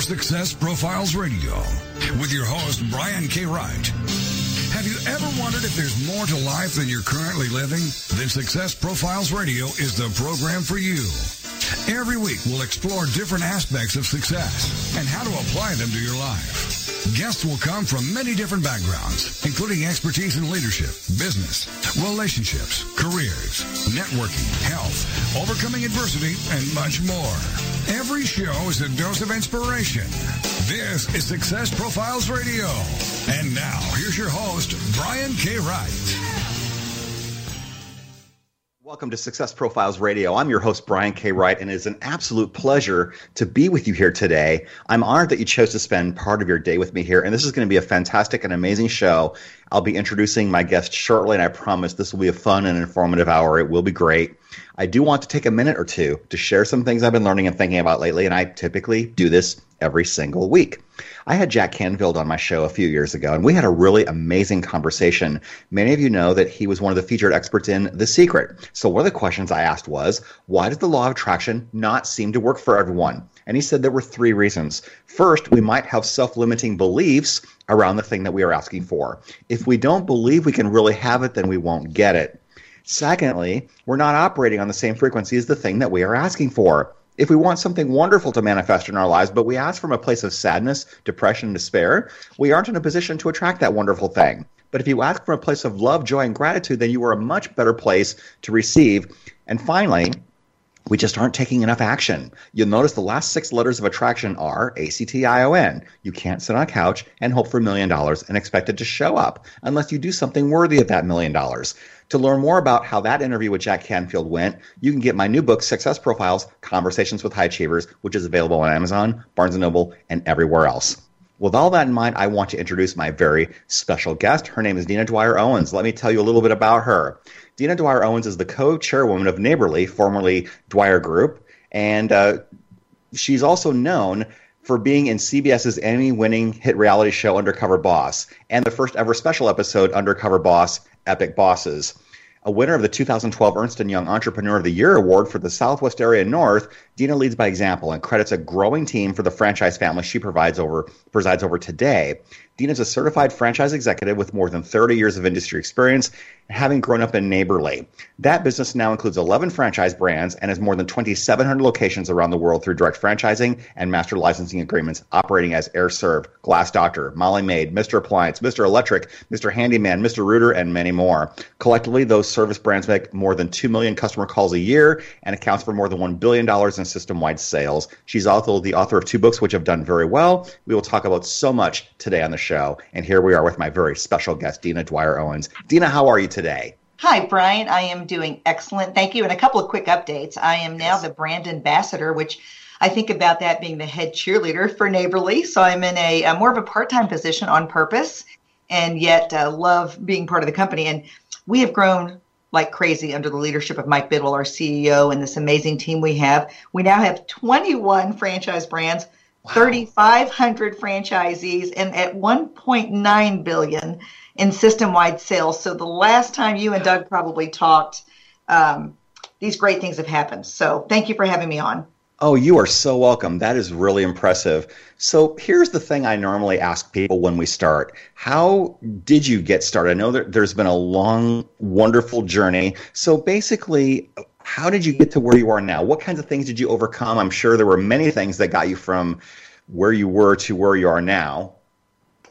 for Success Profiles Radio with your host, Brian K. Wright. Have you ever wondered if there's more to life than you're currently living? Then Success Profiles Radio is the program for you. Every week, we'll explore different aspects of success and how to apply them to your life. Guests will come from many different backgrounds, including expertise in leadership, business, relationships, careers, networking, health, overcoming adversity, and much more. Every show is a dose of inspiration. This is Success Profiles Radio. And now, here's your host, Brian K. Wright. Welcome to Success Profiles Radio. I'm your host, Brian K. Wright, and it is an absolute pleasure to be with you here today. I'm honored that you chose to spend part of your day with me here, and this is going to be a fantastic and amazing show. I'll be introducing my guest shortly, and I promise this will be a fun and informative hour. It will be great. I do want to take a minute or two to share some things I've been learning and thinking about lately, and I typically do this every single week. I had Jack Canfield on my show a few years ago, and we had a really amazing conversation. Many of you know that he was one of the featured experts in The Secret. So, one of the questions I asked was, why does the law of attraction not seem to work for everyone? And he said there were three reasons. First, we might have self limiting beliefs around the thing that we are asking for. If we don't believe we can really have it, then we won't get it. Secondly, we're not operating on the same frequency as the thing that we are asking for. If we want something wonderful to manifest in our lives, but we ask from a place of sadness, depression, despair, we aren't in a position to attract that wonderful thing. But if you ask from a place of love, joy, and gratitude, then you are a much better place to receive. And finally, we just aren't taking enough action. You'll notice the last six letters of attraction are A C T I O N. You can't sit on a couch and hope for a million dollars and expect it to show up unless you do something worthy of that million dollars. To learn more about how that interview with Jack Canfield went, you can get my new book, Success Profiles Conversations with High Achievers, which is available on Amazon, Barnes & Noble, and everywhere else. With all that in mind, I want to introduce my very special guest. Her name is Dina Dwyer Owens. Let me tell you a little bit about her. Dina Dwyer Owens is the co chairwoman of Neighborly, formerly Dwyer Group, and uh, she's also known for being in CBS's Emmy winning hit reality show Undercover Boss and the first ever special episode Undercover Boss Epic Bosses. A winner of the 2012 Ernst & Young Entrepreneur of the Year Award for the Southwest Area North, Dina leads by example and credits a growing team for the franchise family she provides over, presides over today. Dina is a certified franchise executive with more than 30 years of industry experience, having grown up in Neighborly. That business now includes 11 franchise brands and has more than 2,700 locations around the world through direct franchising and master licensing agreements, operating as Aire Serv, Glass Doctor, Molly Maid, Mr. Appliance, Mr. Electric, Mr. Handyman, Mr. Rooter, and many more. Collectively, those service brands make more than 2 million customer calls a year and accounts for more than $1 billion in system-wide sales. She's also the author of two books which have done very well. We will talk about so much today on the show. And here we are with my very special guest, Dina Dwyer Owens. Dina, how are you today? Hi, Brian. I am doing excellent. Thank you. And a couple of quick updates. I am now the brand ambassador, which I think about that being the head cheerleader for Neighborly. So I'm in a, a more of a part time position on purpose and yet uh, love being part of the company. And we have grown like crazy under the leadership of Mike Bidwell, our CEO, and this amazing team we have. We now have 21 franchise brands, wow. 3,500 franchisees, and at 1.9 billion in system-wide sales. So the last time you and Doug probably talked, um, these great things have happened. So thank you for having me on. Oh, you are so welcome. That is really impressive. So here's the thing I normally ask people when we start. How did you get started? I know that there's been a long, wonderful journey. So basically, how did you get to where you are now? What kinds of things did you overcome? I'm sure there were many things that got you from where you were to where you are now.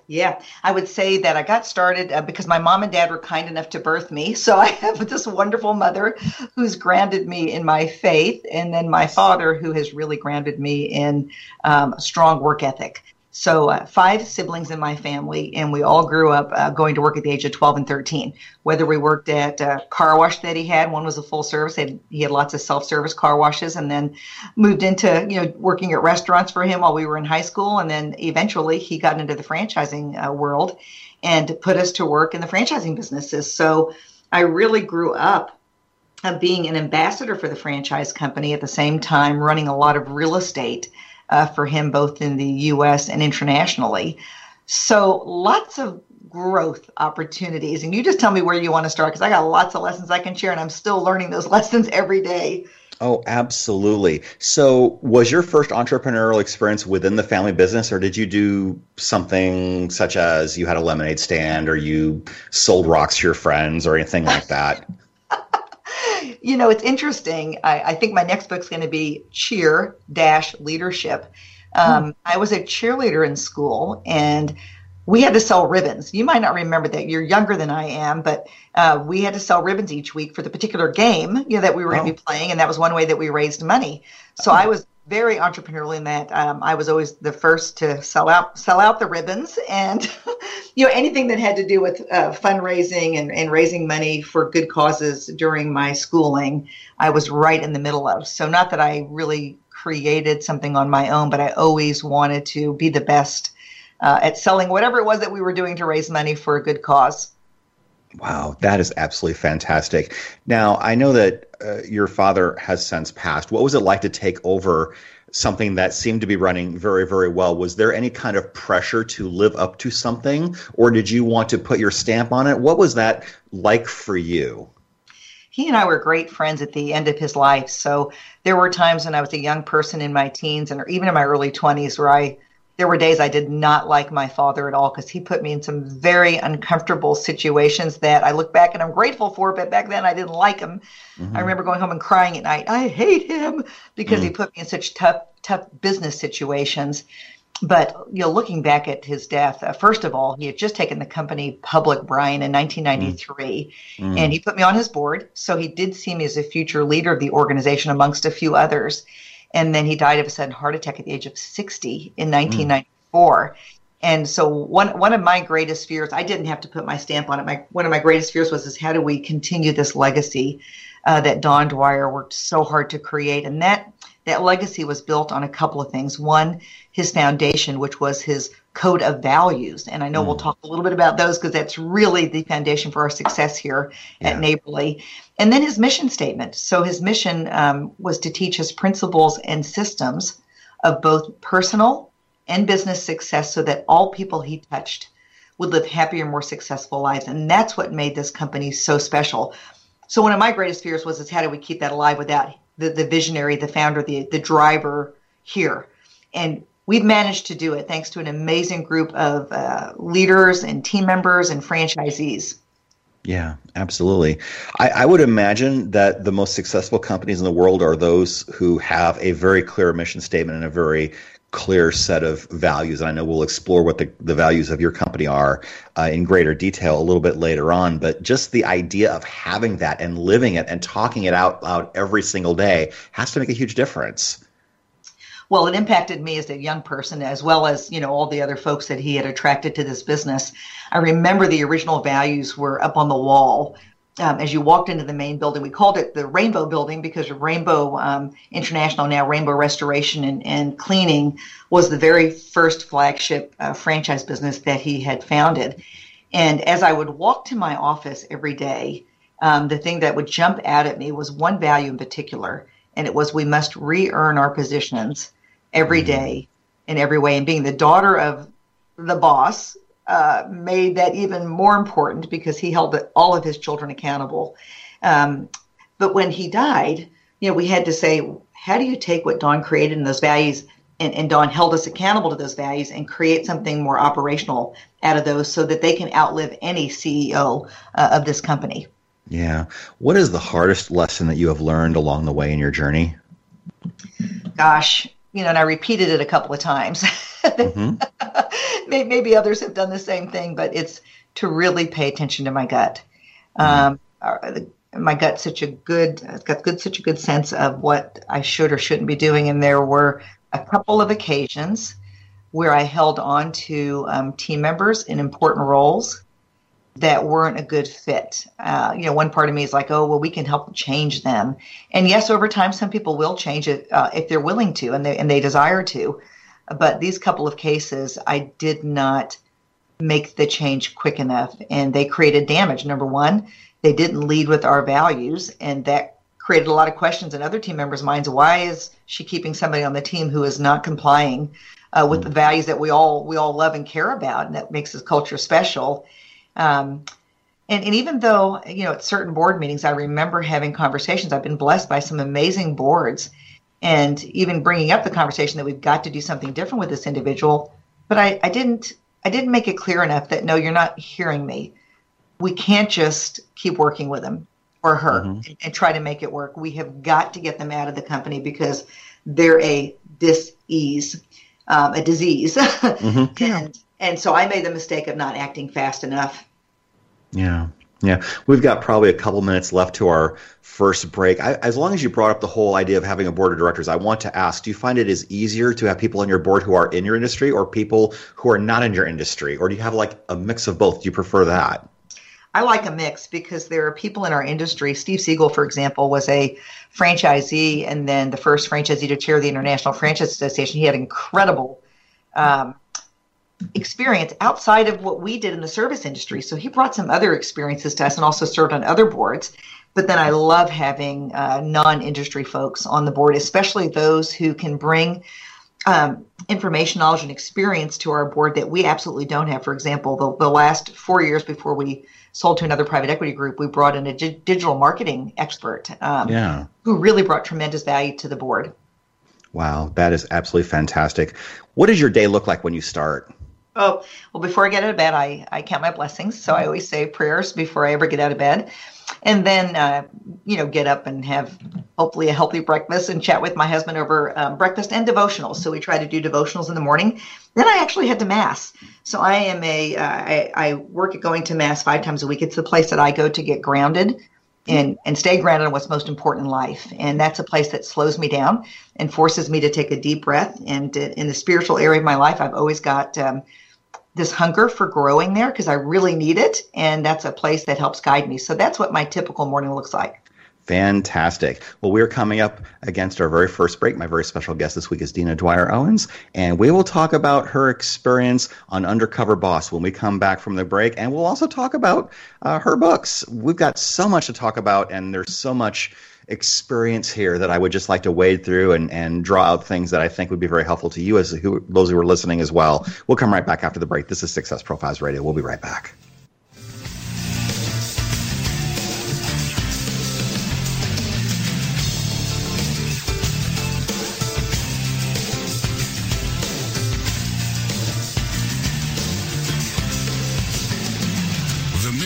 Yeah, I would say that I got started uh, because my mom and dad were kind enough to birth me. So I have this wonderful mother who's grounded me in my faith, and then my father who has really grounded me in um, strong work ethic. So, uh, five siblings in my family, and we all grew up uh, going to work at the age of 12 and 13. Whether we worked at a car wash that he had, one was a full service, he had, he had lots of self service car washes, and then moved into you know working at restaurants for him while we were in high school. And then eventually he got into the franchising uh, world and put us to work in the franchising businesses. So, I really grew up uh, being an ambassador for the franchise company at the same time running a lot of real estate uh, for him both in the U.S. and internationally. So lots of growth opportunities. And you just tell me where you want to start because I got lots of lessons I can share, and I'm still learning those lessons every day. Oh, absolutely. So, was your first entrepreneurial experience within the family business, or did you do something such as you had a lemonade stand or you sold rocks to your friends or anything like that? you know, it's interesting. I, I think my next book's going to be Cheer Dash Leadership. Um. I was a cheerleader in school, and we had to sell ribbons. You might not remember that. You're younger than I am, but uh, we had to sell ribbons each week for the particular game you know, that we were going to be playing, and that was one way that we raised money. So I was very entrepreneurial in that um, I was always the first to sell out sell out the ribbons, and you know anything that had to do with uh, fundraising and, and raising money for good causes during my schooling, I was right in the middle of. So not that I really created something on my own, but I always wanted to be the best uh, at selling whatever it was that we were doing to raise money for a good cause. Wow, that is absolutely fantastic. Now, I know that uh, your father has since passed. What was it like to take over something that seemed to be running very, very well? Was there any kind of pressure to live up to something, or did you want to put your stamp on it? What was that like for you? He and I were great friends at the end of his life. So there were times when I was a young person in my teens and or even in my early 20s where I there were days I did not like my father at all because he put me in some very uncomfortable situations that I look back and I'm grateful for, but back then I didn't like him. Mm-hmm. I remember going home and crying at night. I hate him because mm-hmm. he put me in such tough, tough business situations. But you know, looking back at his death, uh, first of all, he had just taken the company public, Brian, in 1993, mm-hmm. and he put me on his board. So he did see me as a future leader of the organization, amongst a few others and then he died of a sudden heart attack at the age of 60 in 1994. Mm. And so one one of my greatest fears, I didn't have to put my stamp on it. My one of my greatest fears was is how do we continue this legacy uh, that Don Dwyer worked so hard to create, and that that legacy was built on a couple of things. One, his foundation, which was his code of values. And I know mm. we'll talk a little bit about those because that's really the foundation for our success here yeah. at Neighborly. And then his mission statement. So his mission um, was to teach us principles and systems of both personal and business success so that all people he touched would live happier, more successful lives. And that's what made this company so special. So one of my greatest fears was is how do we keep that alive without the, the visionary, the founder, the, the driver here? And we've managed to do it thanks to an amazing group of uh, leaders and team members and franchisees. Yeah, absolutely. I, I, would imagine that the most successful companies in the world are those who have a very clear mission statement and a very clear set of values. And I know we'll explore what the, the values of your company are uh, in greater detail a little bit later on. But just the idea of having that and living it and talking it out loud every single day has to make a huge difference well, it impacted me as a young person as well as, you know, all the other folks that he had attracted to this business. I remember the original values were up on the wall. Um, as you walked into the main building, we called it the Rainbow Building because Rainbow um, International, now Rainbow Restoration and, and, Cleaning, was the very first flagship uh, franchise business that he had founded. And as I would walk to my office every day, um, the thing that would jump out at me was one value in particular, and it was we must re earn our positions every mm-hmm. day in every way. And being the daughter of the boss uh, made that even more important because he held all of his children accountable. Um, but when he died, you know, we had to say, how do you take what Don created in those values? And, and Don held us accountable to those values and create something more operational out of those so that they can outlive any CEO uh, of this company. Yeah. What is the hardest lesson that you have learned along the way in your journey? Gosh, you know, and I repeated it a couple of times. Mm-hmm. Maybe others have done the same thing, but it's to really pay attention to my gut. Mm-hmm. Um, my gut's such a good, it's got good, such a good sense of what I should or shouldn't be doing. And there were a couple of occasions where I held on to um, team members in important roles that weren't a good fit. Uh, you know, one part of me is like, oh, well, we can help change them. And yes, over time, some people will change it uh, if they're willing to and they and they desire to. But these couple of cases, I did not make the change quick enough, and they created damage. Number one, they didn't lead with our values, and that created a lot of questions in other team members' minds. Why is she keeping somebody on the team who is not complying uh, with the values that we all we all love and care about, and that makes this culture special? Um, and, and even though, you know, at certain board meetings, I remember having conversations, I've been blessed by some amazing boards and even bringing up the conversation that we've got to do something different with this individual. But I, I didn't, I didn't make it clear enough that no, you're not hearing me. We can't just keep working with them or her mm-hmm. and, and try to make it work. We have got to get them out of the company because they're a dis-ease, um, a disease. Mm-hmm. and, and so I made the mistake of not acting fast enough yeah. Yeah, we've got probably a couple minutes left to our first break. I, as long as you brought up the whole idea of having a board of directors, I want to ask: Do you find it is easier to have people on your board who are in your industry, or people who are not in your industry, or do you have like a mix of both? Do you prefer that? I like a mix because there are people in our industry. Steve Siegel, for example, was a franchisee and then the first franchisee to chair the International Franchise Association. He had incredible um, experience outside of what we did in the service industry. So he brought some other experiences to us and also served on other boards. But then I love having uh, non industry folks on the board, especially those who can bring um, information, knowledge, and experience to our board that we absolutely don't have. For example, the, the last four years before we sold to another private equity group, we brought in a di- digital marketing expert um, yeah. who really brought tremendous value to the board. Wow, that is absolutely fantastic. What does your day look like when you start? Oh, well, before I get out of bed, I, I count my blessings. So I always say prayers before I ever get out of bed. And then, uh, you know, get up and have hopefully a healthy breakfast and chat with my husband over um, breakfast and devotionals. So we try to do devotionals in the morning. Then I actually head to Mass. So I am a uh, I, I work at going to Mass five times a week. It's the place that I go to get grounded and and stay grounded on what's most important in life. And that's a place that slows me down and forces me to take a deep breath. And in the spiritual area of my life i've always got um, this hunger for growing there because i really need it. And that's a place that helps guide me. So that's what my typical morning looks like Fantastic. Well, we're coming up against our very first break. My very special guest this week is Dina Dwyer Owens, and we will talk about her experience on Undercover Boss when we come back from the break. And we'll also talk about uh, her books. We've got so much to talk about, and there's so much experience here that I would just like to wade through and, and draw out things that I think would be very helpful to you as who, those who are listening as well. We'll come right back after the break. This is Success Profiles Radio. We'll be right back.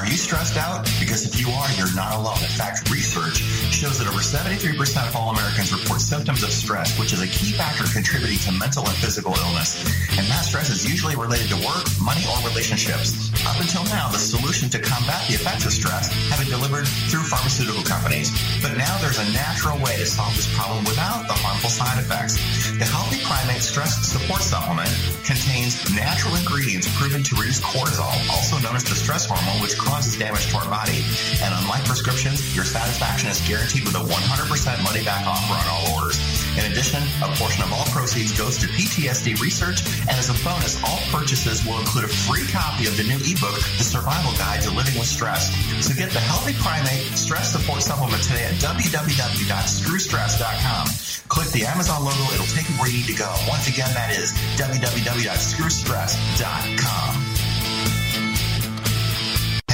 Are you stressed out? Because if you are, you're not alone. In fact, research shows that over 73% of all Americans report symptoms of stress, which is a key factor contributing to mental and physical illness. And that stress is usually related to work, money, or relationships. Up until now, the solution to combat the effects of stress have been delivered through pharmaceutical companies. But now there's a natural way to solve this problem without the harmful side effects. The Healthy Primate Stress Support Supplement contains natural ingredients proven to reduce cortisol, also known as the stress hormone, which causes damage to our body. And unlike prescriptions, your satisfaction is guaranteed with a 100% money back offer on all orders. In addition, a portion of all proceeds goes to PTSD research, and as a bonus, all purchases will include a free copy of the new ebook, The Survival Guide to Living with Stress. So get the Healthy Primate Stress Support Supplement today at www.screwstress.com. Click the Amazon logo, it'll take you where you need to go. Once again, that is www.screwstress.com.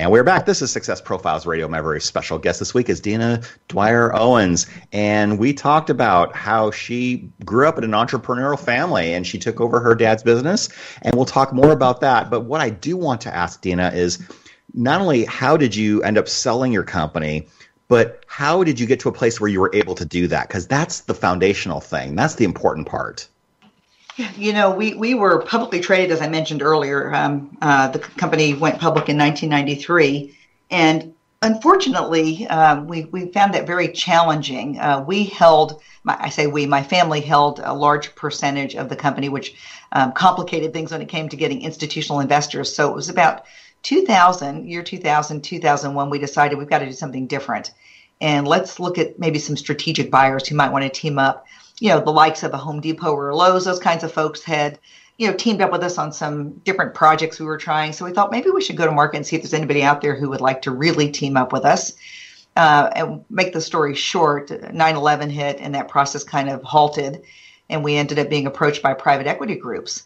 And we're back. This is Success Profiles Radio. My very special guest this week is Dina Dwyer Owens. And we talked about how she grew up in an entrepreneurial family and she took over her dad's business. And we'll talk more about that. But what I do want to ask Dina is not only how did you end up selling your company, but how did you get to a place where you were able to do that? Because that's the foundational thing, that's the important part. You know, we, we were publicly traded, as I mentioned earlier. Um, uh, the company went public in 1993. And unfortunately, um, we, we found that very challenging. Uh, we held, my, I say we, my family held a large percentage of the company, which um, complicated things when it came to getting institutional investors. So it was about 2000, year 2000, 2001, we decided we've got to do something different. And let's look at maybe some strategic buyers who might want to team up you know, the likes of a Home Depot or Lowe's, those kinds of folks had, you know, teamed up with us on some different projects we were trying. So we thought maybe we should go to market and see if there's anybody out there who would like to really team up with us. Uh, and make the story short, 9 11 hit and that process kind of halted. And we ended up being approached by private equity groups.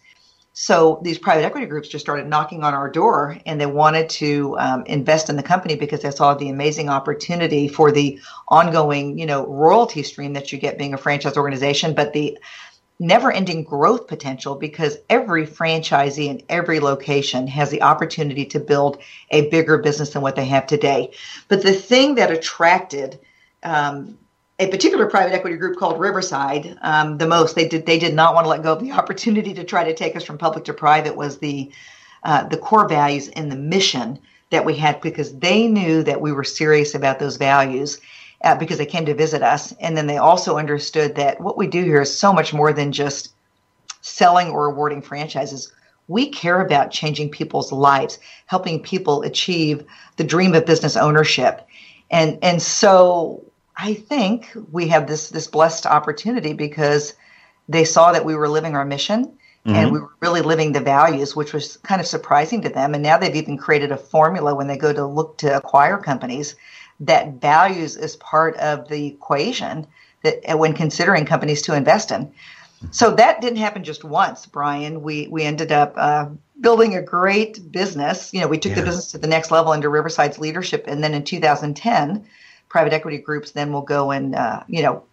So these private equity groups just started knocking on our door and they wanted to um, invest in the company because they saw the amazing opportunity for the ongoing, you know, royalty stream that you get being a franchise organization, but the never ending growth potential because every franchisee in every location has the opportunity to build a bigger business than what they have today. But the thing that attracted um, a particular private equity group called Riverside um, the most. They did they did not want to let go of the opportunity to try to take us from public to private. Was the uh, the core values and the mission that we had because they knew that we were serious about those values. Uh, because they came to visit us, and then they also understood that what we do here is so much more than just selling or awarding franchises. We care about changing people's lives, helping people achieve the dream of business ownership, and and so I think we have this this blessed opportunity because they saw that we were living our mission mm-hmm. and we were really living the values, which was kind of surprising to them. And now they've even created a formula when they go to look to acquire companies that values is part of the equation that uh, when considering companies to invest in. So that didn't happen just once, Brian. We we ended up uh, building a great business. You know, we took yeah. the business to the next level under Riverside's leadership, and then in 2010 private equity groups then will go and uh, you know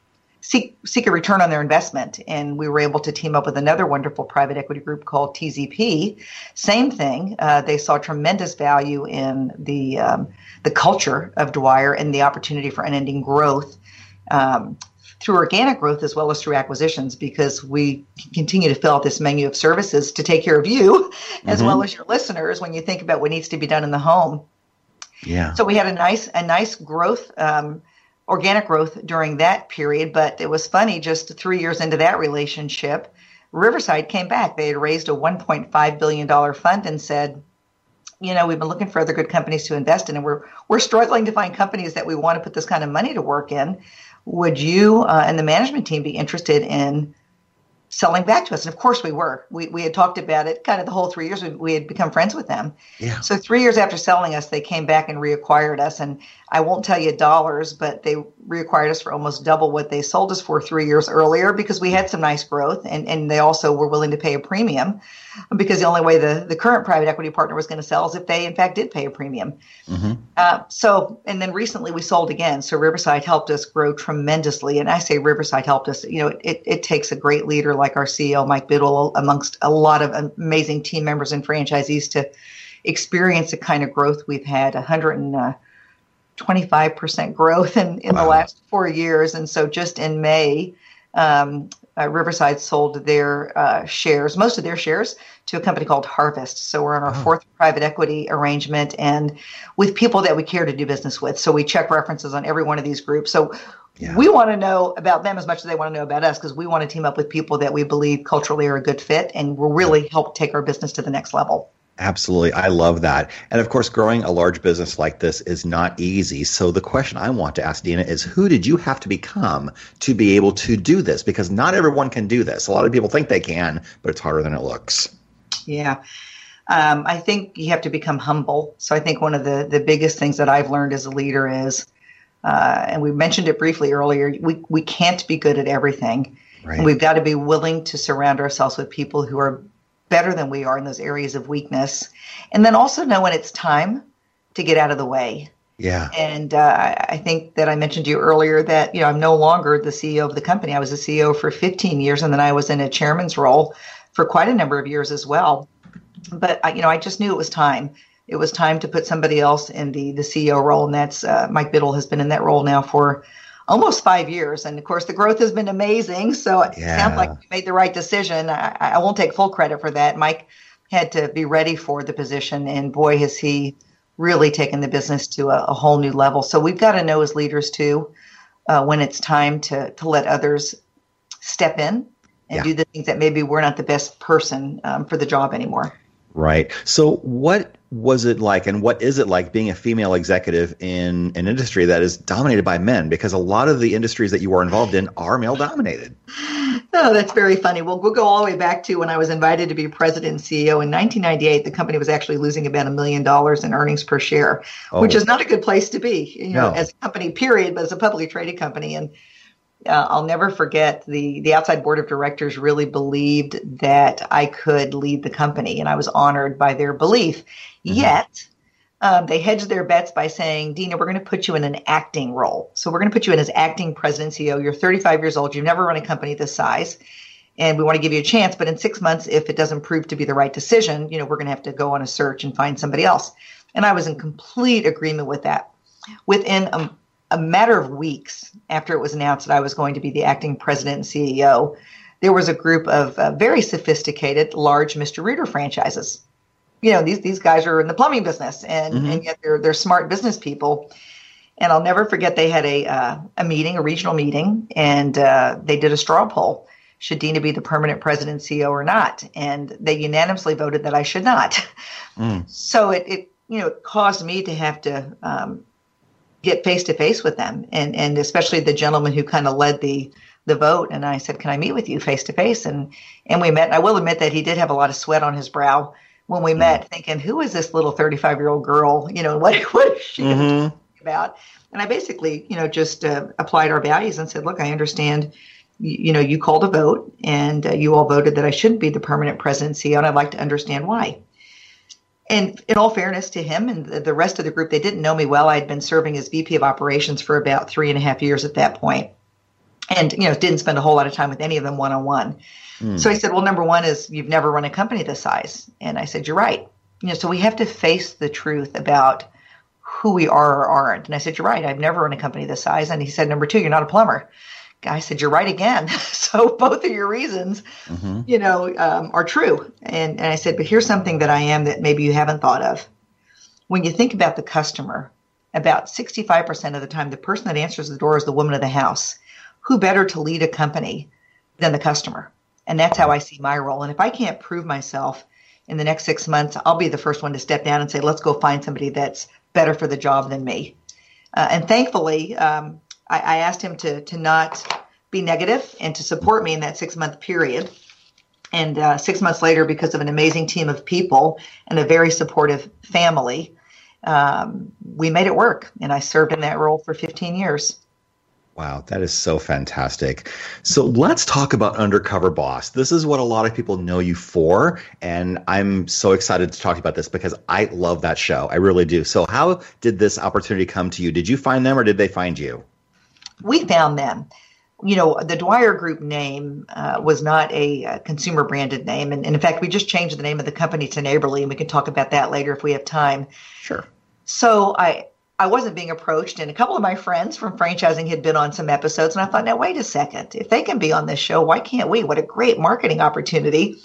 seek seek a return on their investment. And we were able to team up with another wonderful private equity group called TZP. Same thing. Uh, they saw tremendous value in the um, the culture of Dwyer and the opportunity for unending growth. Um, through organic growth as well as through acquisitions because we continue to fill out this menu of services to take care of you as mm-hmm. well as your listeners when you think about what needs to be done in the home yeah. So we had a nice a nice growth, um, organic growth during that period. But it was funny. Just three years into that relationship, Riverside came back. They had raised a 1.5 billion dollar fund and said, you know, we've been looking for other good companies to invest in, and we're we're struggling to find companies that we want to put this kind of money to work in. Would you uh, and the management team be interested in selling back to us. And of course we were. We, we had talked about it kind of the whole three years we, we had become friends with them. Yeah. So three years after selling us, they came back and reacquired us. And I won't tell you dollars, but they reacquired us for almost double what they sold us for three years earlier because we had some nice growth and, and they also were willing to pay a premium because the only way the, the current private equity partner was going to sell is if they in fact did pay a premium. Mm-hmm. Uh, so, and then recently we sold again. So Riverside helped us grow tremendously. And I say Riverside helped us, you know, it, it takes a great leader like our CEO, Mike Bidwell, amongst a lot of amazing team members and franchisees to experience the kind of growth we've had 100 and uh, growth in, in wow. the last four years. And so just in May, um, uh, Riverside sold their uh, shares, most of their shares, to a company called Harvest. So we're on our oh. fourth private equity arrangement and with people that we care to do business with. So we check references on every one of these groups. So yeah. we want to know about them as much as they want to know about us because we want to team up with people that we believe culturally are a good fit and will really help take our business to the next level. Absolutely. I love that. And of course, growing a large business like this is not easy. So the question I want to ask Dina is who did you have to become to be able to do this? Because not everyone can do this. A lot of people think they can, but it's harder than it looks. Yeah. Um, I think you have to become humble. So I think one of the, the biggest things that I've learned as a leader is, uh, and we mentioned it briefly earlier, we, we can't be good at everything. Right. And we've got to be willing to surround ourselves with people who are better than we are in those areas of weakness. And then also know when it's time to get out of the way. Yeah. And uh, I think that I mentioned to you earlier that you know I'm no longer the CEO of the company. I was the CEO for 15 years, and then I was in a chairman's role for quite a number of years as well. But I, you know, I just knew it was time. It was time to put somebody else in the the CEO role, and that's uh, Mike Bidwell has been in that role now for almost five years. And of course, the growth has been amazing. So it Yeah. sounds like we made the right decision. I, I won't take full credit for that. Mike had to be ready for the position, and boy, has he really taken the business to a, a whole new level. So we've got to know as leaders too uh, when it's time to to let others step in and Yeah. do the things that maybe we're not the best person um, for the job anymore. Right. So, what was it like, and what is it like being a female executive in an industry that is dominated by men? Because a lot of the industries that you are involved in are male dominated. Oh, that's very funny. Well, we'll go all the way back to when I was invited to be president and CEO in 1998. The company was actually losing about a million dollars in earnings per share, which Oh. is not a good place to be, you know, No. as a company, period, but as a publicly traded company. And uh, I'll never forget the the outside board of directors really believed that I could lead the company, and I was honored by their belief. Yet. Um, they hedged their bets by saying, Dina, we're going to put you in an acting role. So we're going to put you in as acting president CEO. You're 35 years old. You've never run a company this size. And we want to give you a chance. But in six months, if it doesn't prove to be the right decision, you know, we're going to have to go on a search and find somebody else. And I was in complete agreement with that. Within a, a matter of weeks after it was announced that I was going to be the acting president and CEO, there was a group of uh, very sophisticated, large Mr. Rooter franchises. You know these these guys are in the plumbing business and and yet they're they're smart business people. And I'll never forget they had a uh, a meeting a regional meeting and uh, they did a straw poll. Should Dina be the permanent president CEO or not? And they unanimously voted that I should not. So it, it you know it caused me to have to um, get face to face with them. And and especially the gentleman who kind of led the the vote. And I said can I meet with you face to face and and we met. And I will admit that he did have a lot of sweat on his brow when we met thinking who is this little 35 year old girl? You know what what is she talk about? And I basically you know just uh, applied our values and said look I understand you, you know you called a vote and uh, you all voted that I shouldn't be the permanent presidency, and I'd like to understand why and in all fairness to him and the, rest of the group, they didn't know me well. I'd been serving as VP of operations for about three and a half years at that point, and you know didn't spend a whole lot of time with any of them one on one. So he said, "Well, number one is you've never run a company this size," and I said, "You're right. You know, so we have to face the truth about who we are or aren't." And I said, "You're right. I've never run a company this size." And he said, "Number two, you're not a plumber." I said, "You're right again." so both of your reasons, you know, um, are true. And and I said, "But here's something that I am that maybe you haven't thought of. When you think about the customer, about 65% of the time, the person that answers the door is the woman of the house. Who better to lead a company than the customer? And that's how I see my role. And if I can't prove myself in the next six months, I'll be the first one to step down and say, let's go find somebody that's better for the job than me. Uh, and thankfully, um, I, I asked him to to not be negative and to support me in that six month period. And uh, six months later, because of an amazing team of people and a very supportive family, um, we made it work. And I served in that role for 15 years. Wow, that is so fantastic. So let's talk about Undercover Boss. This is what a lot of people know you for, and I'm so excited to talk about this because I love that show. I really do. So, how did this opportunity come to you? Did you find them or did they find you? We found them. You know, the Dwyer Group name uh, was not a, uh consumer branded name. And, and in fact, we just changed the name of the company to Neighborly, and we can talk about that later if we have time. Sure. So I, I wasn't being approached, and a couple of my friends from franchising had been on some episodes, and I thought, now wait a second, if they can be on this show, why can't we? What a great marketing opportunity!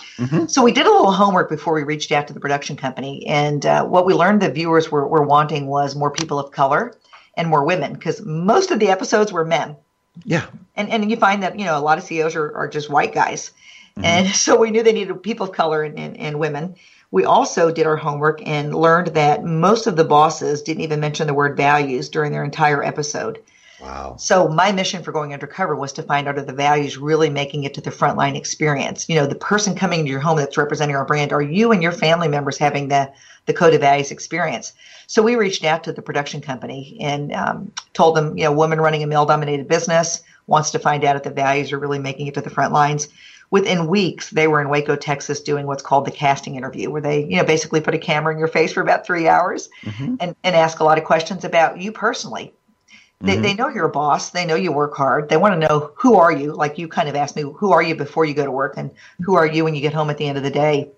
So we did a little homework before we reached out to the production company, and uh, what we learned the viewers were, were wanting was more people of color and more women, because most of the episodes were men Yeah. and and you find that you know a lot of CEOs are, are just white guys, mm-hmm. and so we knew they needed people of color and, and, and women. We also did our homework and learned that most of the bosses didn't even mention the word values during their entire episode. Wow. So my mission for going undercover was to find out are the values really making it to the frontline experience. You know, the person coming into your home that's representing our brand, are you and your family members having the the code of values experience? So we reached out to the production company and um, told them, you know, woman running a male dominated business wants to find out if the values are really making it to the front lines. within weeks they were in Waco, Texas, doing what's called the casting interview, where they you know basically put a camera in your face for about three hours mm-hmm. and and ask a lot of questions about you personally. They, mm-hmm. they know you're a boss. They know you work hard. They want to know who are you. Like you kind of asked me, who are you before you go to work, and who are you when you get home at the end of the day.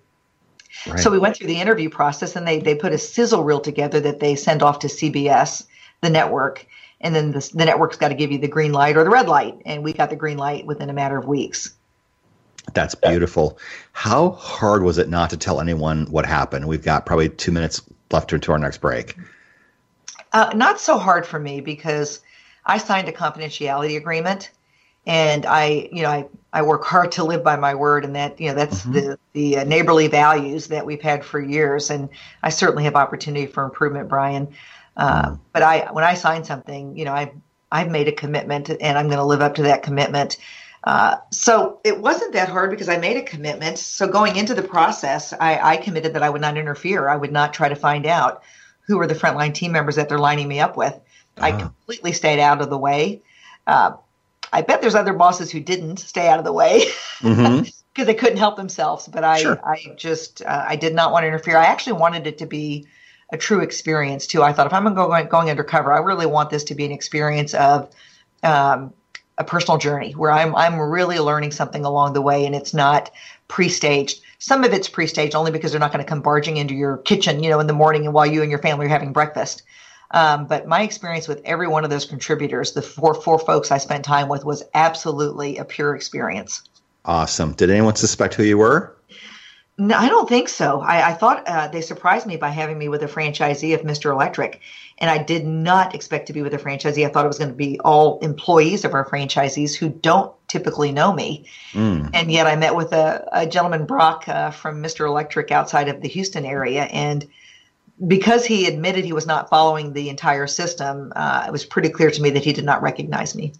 Right. So we went through the interview process, and they they put a sizzle reel together that they send off to CBS, the network, and then the, the network's got to give you the green light or the red light, and we got the green light within a matter of weeks. That's beautiful. How hard was it not to tell anyone what happened? We've got probably two minutes left to our next break. Uh, not so hard for me because I signed a confidentiality agreement, and I, you know, I, I work hard to live by my word, and that, you know, that's mm-hmm. the the uh, neighborly values that we've had for years, and I certainly have opportunity for improvement, Brian. Uh, mm-hmm. but I, when I sign something, you know, I I've made a commitment, and I'm going to live up to that commitment. Uh, so it wasn't that hard because I made a commitment. So going into the process, I, I, committed that I would not interfere. I would not try to find out who were the frontline team members that they're lining me up with. Uh-huh. I completely stayed out of the way. Uh, I bet there's other bosses who didn't stay out of the way because mm-hmm. they couldn't help themselves. But I, sure. I just, uh, I did not want to interfere. I actually wanted it to be a true experience too. I thought if I'm going, going, going undercover, I really want this to be an experience of um, a personal journey where I'm I'm really learning something along the way, and it's not pre-staged. Some of it's pre-staged only because they're not going to come barging into your kitchen, you know, in the morning and while you and your family are having breakfast. Um, but my experience with every one of those contributors, the four four folks I spent time with, was absolutely a pure experience. Awesome. Did anyone suspect who you were? No, I don't think so. I, I thought uh, they surprised me by having me with a franchisee of Mr. Electric, and I did not expect to be with a franchisee. I thought it was going to be all employees of our franchisees who don't typically know me. Mm. And yet I met with a, a gentleman, Brock, uh, from Mr. Electric outside of the Houston area, and because he admitted he was not following the entire system, uh, it was pretty clear to me that he did not recognize me.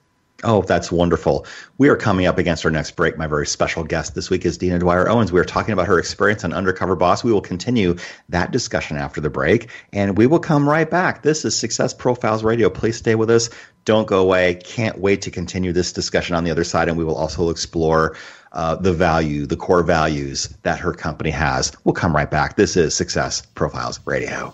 Oh, that's wonderful. We are coming up against our next break. My very special guest this week is Dina Dwyer Owens. We are talking about her experience on Undercover Boss. We will continue that discussion after the break, and we will come right back. This is Success Profiles Radio. Please stay with us. Don't go away. Can't wait to continue this discussion on the other side, and we will also explore uh, the value, the core values that her company has. We'll come right back. This is Success Profiles Radio.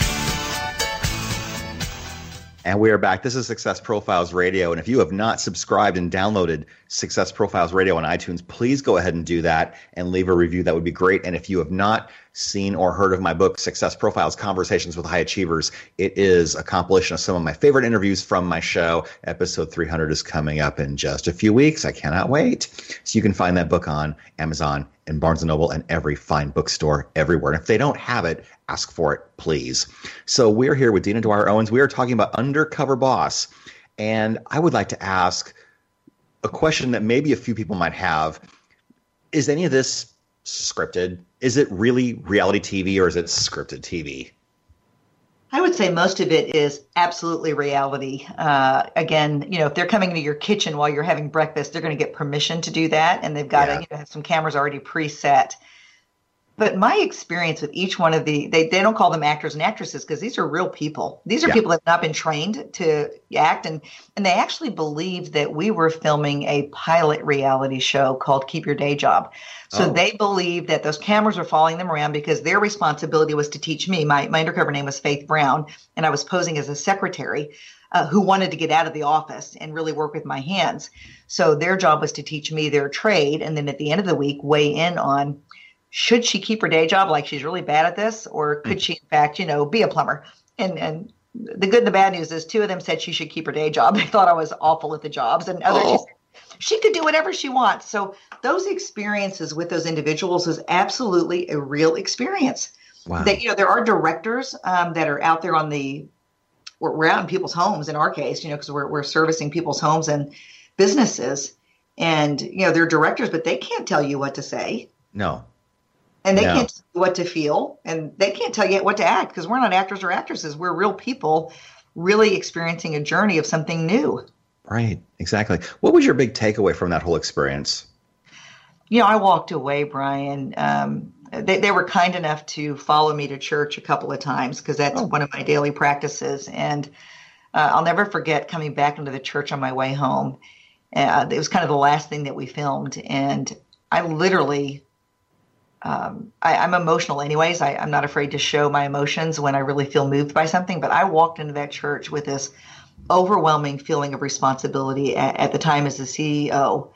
And we are back. This is Success Profiles Radio. And if you have not subscribed and downloaded Success Profiles Radio on iTunes, please go ahead and do that and leave a review. That would be great. And if you have not seen or heard of my book, Success Profiles Conversations with High Achievers, it is a compilation of some of my favorite interviews from my show. Episode 300 is coming up in just a few weeks. I cannot wait. So you can find that book on Amazon and Barnes & Noble and every fine bookstore everywhere. And if they don't have it, ask for it, please. So we're here with Dina Dwyer Owens. We are talking about Undercover Boss. And I would like to ask a question that maybe a few people might have. Is any of this scripted? Is it really reality TV or is it scripted TV? I would say most of it is absolutely reality. Uh, again, you know, if they're coming into your kitchen while you're having breakfast, they're going to get permission to do that, and they've got yeah. to you know, have some cameras already preset. But my experience with each one of the they, they don't call them actors and actresses because these are real people. These are yeah. people that have not been trained to act and and they actually believed that we were filming a pilot reality show called Keep Your Day Job. So oh. they believed that those cameras were following them around because their responsibility was to teach me. My my undercover name was Faith Brown and I was posing as a secretary. Uh, who wanted to get out of the office and really work with my hands. So their job was to teach me their trade, and then at the end of the week, weigh in on should she keep her day job like she's really bad at this or could mm. she in fact you know be a plumber and and the good and the bad news is two of them said she should keep her day job they thought i was awful at the jobs and others oh. She could do whatever she wants. So those experiences with those individuals is absolutely a real experience. Wow. that you know there are directors um, that are out there on the we're, we're out in people's homes in our case you know because we're, we're servicing people's homes and businesses. And you know they're directors but they can't tell you what to say. No. And they can't tell you what to feel. And they can't tell you what to act because we're not actors or actresses. We're real people really experiencing a journey of something new right exactly what was your big takeaway from that whole experience you know i walked away brian um, they, they were kind enough to follow me to church a couple of times because that's oh. one of my daily practices and uh, i'll never forget coming back into the church on my way home uh, it was kind of the last thing that we filmed and i literally um, I, am emotional anyways. I, am not afraid to show my emotions when I really feel moved by something. But I walked into that church with this overwhelming feeling of responsibility at, at the time as the CEO.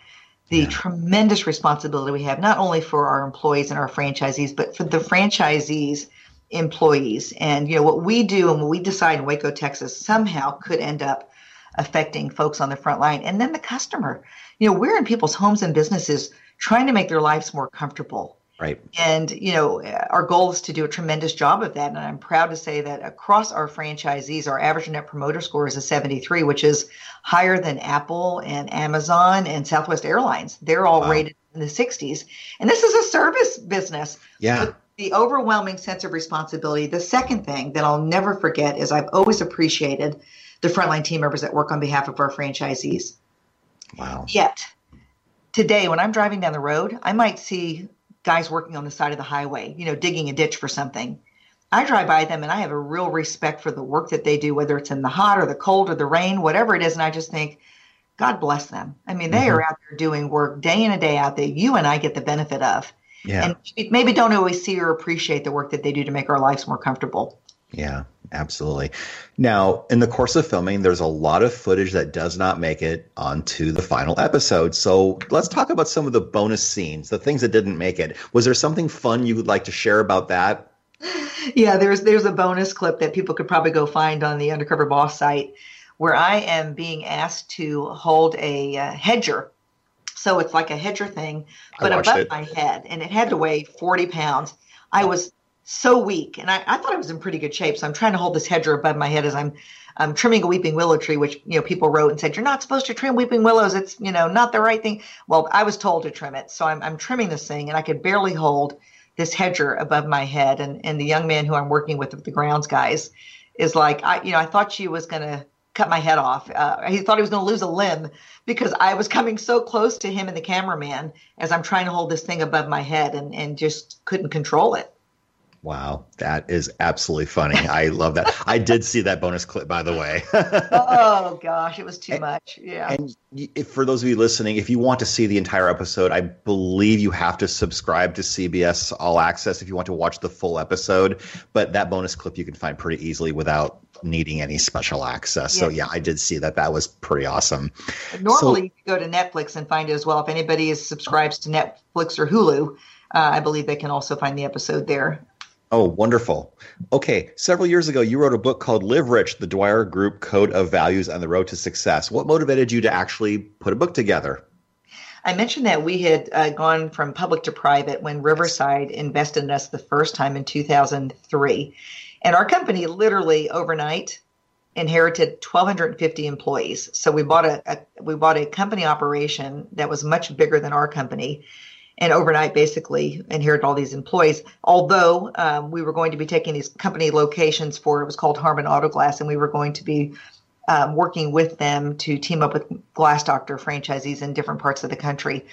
The yeah. tremendous responsibility we have, not only for our employees and our franchisees, but for the franchisees' employees. And you know what we do and what we decide in Waco, Texas, somehow could end up affecting folks on the front line, and then the customer. You know, we're in people's homes and businesses trying to make their lives more comfortable Right. And, you know, our goal is to do a tremendous job of that. And I'm proud to say that across our franchisees, our average net promoter score is a 73, which is higher than Apple and Amazon and Southwest Airlines. They're all wow. rated in the 60s. And this is a service business. Yeah. the overwhelming sense of responsibility. The second thing that I'll never forget is I've always appreciated the frontline team members that work on behalf of our franchisees. Wow. Yet, today, when I'm driving down the road, I might see guys working on the side of the highway, you know, digging a ditch for something. I drive by them and I have a real respect for the work that they do, whether it's in the hot or the cold or the rain, whatever it is. And I just think, God bless them. I mean, they mm-hmm. are out there doing work day in and day out that you and I get the benefit of. Yeah. And maybe don't always see or appreciate the work that they do to make our lives more comfortable. Yeah, absolutely. Now, in the course of filming, there's a lot of footage that does not make it onto the final episode. So let's talk about some of the bonus scenes, the things that didn't make it. Was there something fun you would like to share about that? Yeah, there's there's a bonus clip that people could probably go find on the Undercover Boss site where I am being asked to hold a uh, hedger. So it's like a hedger thing, but above it. my head, and it had to weigh 40 pounds. I was so weak. And I, I thought I was in pretty good shape. So I'm trying to hold this hedger above my head as I'm I'm trimming a weeping willow tree, which you know people wrote and said you're not supposed to trim weeping willows. It's you know not the right thing. Well, I was told to trim it, so I'm I'm trimming this thing, and I could barely hold this hedger above my head. And and the young man who I'm working with, the grounds guys, is like I you know I thought she was gonna cut my head off. Uh, he thought he was going to lose a limb because I was coming so close to him and the cameraman as I'm trying to hold this thing above my head and and just couldn't control it. Wow, that is absolutely funny. I love that. I did see that bonus clip, by the way. oh gosh, it was too much. Yeah. And if, for those of you listening, if you want to see the entire episode, I believe you have to subscribe to CBS All Access if you want to watch the full episode. But that bonus clip you can find pretty easily without needing any special access. So yeah, I did see that. That was pretty awesome. Normally, so, you go to Netflix and find it as well. If anybody is subscribes to Netflix or Hulu, uh, I believe they can also find the episode there. Oh, wonderful. Okay, several years ago, you wrote a book called Live Rich The Dwyer Group Code of Values and the Road to Success. What motivated you to actually put a book together? I mentioned that we had uh, gone from public to private when Riverside invested in us the first time in 2003. And our company literally overnight inherited 1,250 employees. So we bought a, a, we bought a company operation that was much bigger than our company, and overnight basically inherited all these employees. Although um, we were going to be taking these company locations for it was called Harmon Auto Glass, and we were going to be um, working with them to team up with Glass Doctor franchisees in different parts of the country.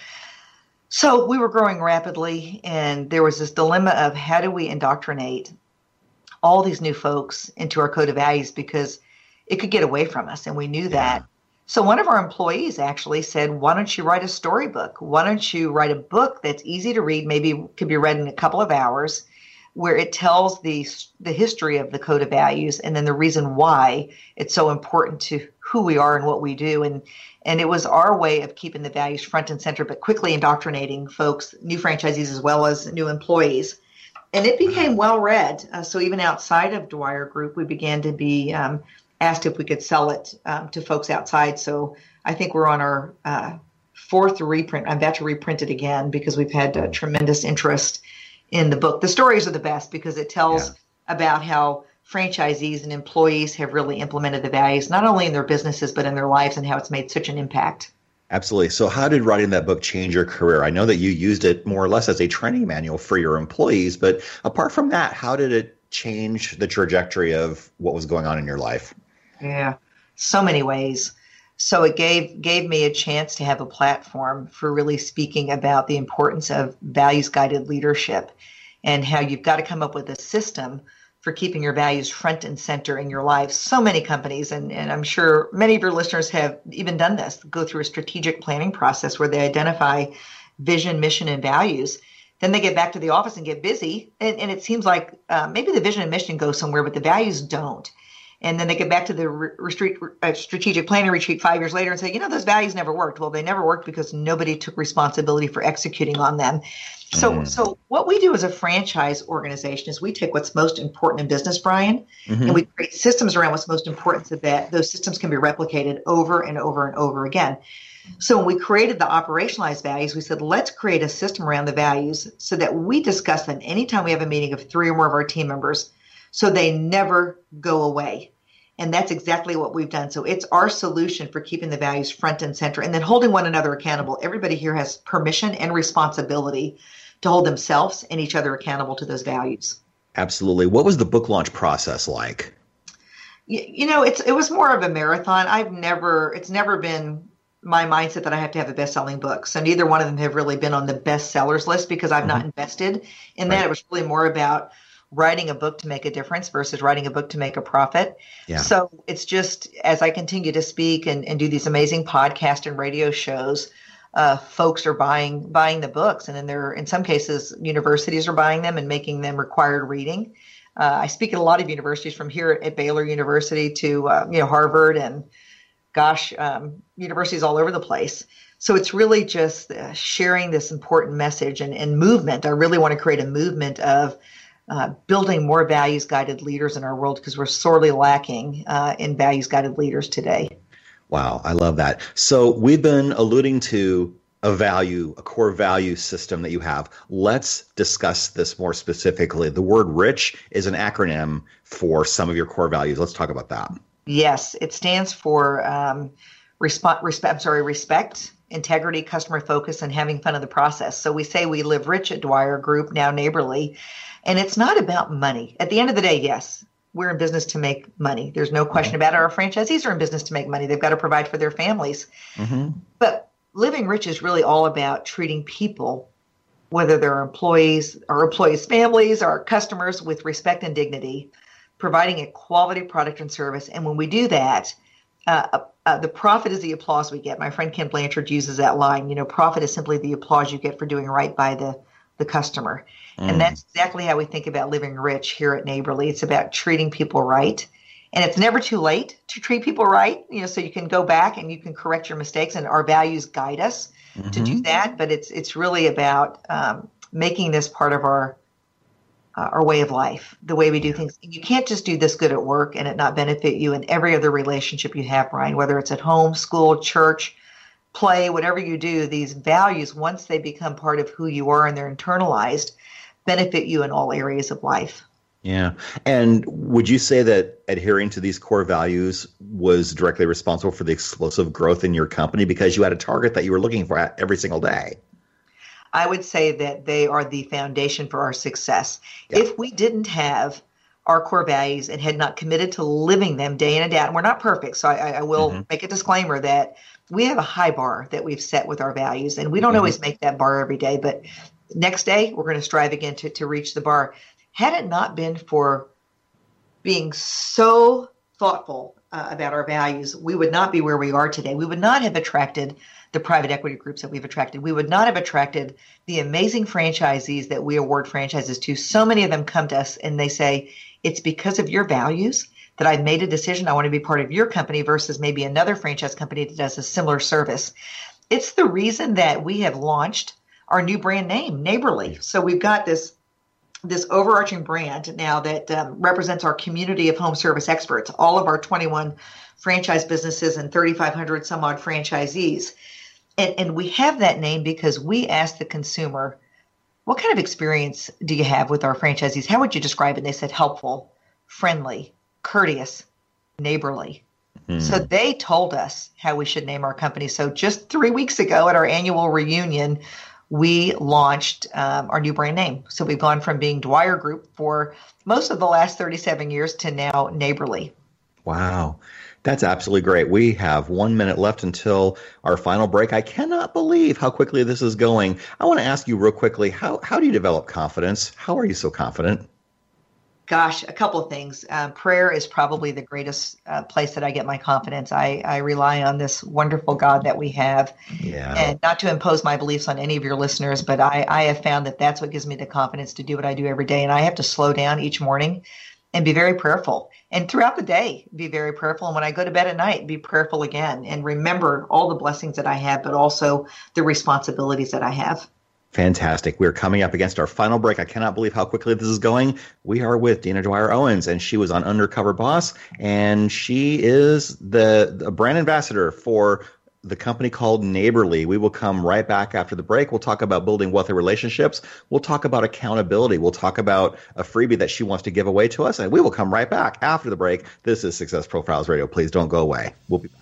So we were growing rapidly, and there was this dilemma of how do we indoctrinate all these new folks into our code of values because it could get away from us, and we knew yeah. that. So one of our employees actually said, "Why don't you write a storybook? Why don't you write a book that's easy to read, maybe could be read in a couple of hours, where it tells the the history of the code of values and then the reason why it's so important to who we are and what we do. And and it was our way of keeping the values front and center but quickly indoctrinating folks new franchisees as well as new employees. And it became well read. Uh, so even outside of dwyer group we began to be um, asked if we could sell it um, to folks outside so i think we're on our uh, fourth reprint i'm about to reprint it again because we've had uh, tremendous interest in the book. The stories are the best because it tells yeah. about how franchisees and employees have really implemented the values, not only in their businesses, but in their lives and how it's made such an impact. Absolutely. So, how did writing that book change your career? I know that you used it more or less as a training manual for your employees, but apart from that, how did it change the trajectory of what was going on in your life? Yeah, so many ways. So it gave gave me a chance to have a platform for really speaking about the importance of values guided leadership and how you've got to come up with a system for keeping your values front and center in your life. So many companies, and, and I'm sure many of your listeners have even done this, go through a strategic planning process where they identify vision, mission, and values. Then they get back to the office and get busy. And, and it seems like uh, maybe the vision and mission go somewhere, but the values don't and then they get back to the retreat, uh, strategic planning retreat five years later and say, you know, those values never worked. Well, they never worked because nobody took responsibility for executing on them. So, mm. so what we do as a franchise organization is we take what's most important in business, Brian, mm-hmm. and we create systems around what's most important so that those systems can be replicated over and over and over again. So when we created the operationalized values, we said, let's create a system around the values so that we discuss them anytime we have a meeting of three or more of our team members so they never go away. And that's exactly what we've done. So it's our solution for keeping the values front and center and then holding one another accountable. Everybody here has permission and responsibility to hold themselves and each other accountable to those values. Absolutely. What was the book launch process like? You, you know, it's it was more of a marathon. I've never it's never been my mindset that I have to have a best-selling book. So neither one of them have really been on the best sellers list because I've mm-hmm. not invested in right. that. It was really more about writing a book to make a difference versus writing a book to make a profit. Yeah. So it's just as I continue to speak and, and do these amazing podcast and radio shows, uh, folks are buying buying the books, and then they're in some cases universities are buying them and making them required reading. Uh, I speak at a lot of universities, from here at Baylor University to uh, you know Harvard and gosh, um, universities all over the place. So it's really just uh, sharing this important message and, and movement. I really want to create a movement of uh, building more values guided leaders in our world because we're sorely lacking uh, in values guided leaders today. Wow, I love that. So we've been alluding to a value, a core value system that you have. Let's discuss this more specifically. The word rich is an acronym for some of your core values. Let's talk about that. Yes, it stands for um, resp- respect. I'm sorry, respect, integrity, customer focus, and having fun in the process. So we say we live rich at Dwyer Group, now neighborly, and it's not about money. At the end of the day, yes, we're in business to make money. There's no question about it. Our franchisees are in business to make money. They've got to provide for their families. Mm-hmm. But living rich is really all about treating people, whether they're employees, our employees' families, our customers, with respect and dignity, providing a quality product and service. And when we do that, uh, uh, the profit is the applause we get. My friend Ken Blanchard uses that line. You know, profit is simply the applause you get for doing right by the the customer. Mm. And that's exactly how we think about living rich here at Neighborly. It's about treating people right. And it's never too late to treat people right, you know, so you can go back and you can correct your mistakes and our values guide us mm-hmm. to do mm-hmm. that. But it's it's really about um, making this part of our uh, our way of life, the way we do things. You can't just do this good at work and it not benefit you in every other relationship you have, Brian, whether it's at home, school, church, play, whatever you do, these values, once they become part of who you are and they're internalized, benefit you in all areas of life. Yeah. And would you say that adhering to these core values was directly responsible for the explosive growth in your company because you had a target that you were looking for every single day? I would say that they are the foundation for our success. Yeah. If we didn't have our core values and had not committed to living them day in and day out, and we're not perfect, so I, I will mm-hmm. make a disclaimer that we have a high bar that we've set with our values, and we don't mm-hmm. always make that bar every day, but next day we're going to strive again to, to reach the bar. Had it not been for being so thoughtful uh, about our values, we would not be where we are today. We would not have attracted the private equity groups that we've attracted. We would not have attracted the amazing franchisees that we award franchises to. So many of them come to us and they say, It's because of your values that I've made a decision. I want to be part of your company versus maybe another franchise company that does a similar service. It's the reason that we have launched our new brand name, Neighborly. So we've got this this overarching brand now that um, represents our community of home service experts, all of our 21 franchise businesses and 3,500 some odd franchisees. And, and we have that name because we asked the consumer, what kind of experience do you have with our franchisees? How would you describe it? And they said helpful, friendly, courteous, neighborly. Mm. So they told us how we should name our company. So just three weeks ago at our annual reunion, we launched um, our new brand name. So we've gone from being Dwyer Group for most of the last 37 years to now Neighborly. Wow. That's absolutely great. We have one minute left until our final break. I cannot believe how quickly this is going. I want to ask you real quickly how, how do you develop confidence? How are you so confident? Gosh, a couple of things. Um, prayer is probably the greatest uh, place that I get my confidence. I, I rely on this wonderful God that we have. Yeah. And not to impose my beliefs on any of your listeners, but I, I have found that that's what gives me the confidence to do what I do every day. And I have to slow down each morning and be very prayerful. And throughout the day, be very prayerful. And when I go to bed at night, be prayerful again and remember all the blessings that I have, but also the responsibilities that I have. Fantastic. We're coming up against our final break. I cannot believe how quickly this is going. We are with Dina Dwyer Owens, and she was on Undercover Boss, and she is the, the brand ambassador for the company called Neighborly. We will come right back after the break. We'll talk about building wealthy relationships. We'll talk about accountability. We'll talk about a freebie that she wants to give away to us, and we will come right back after the break. This is Success Profiles Radio. Please don't go away. We'll be back.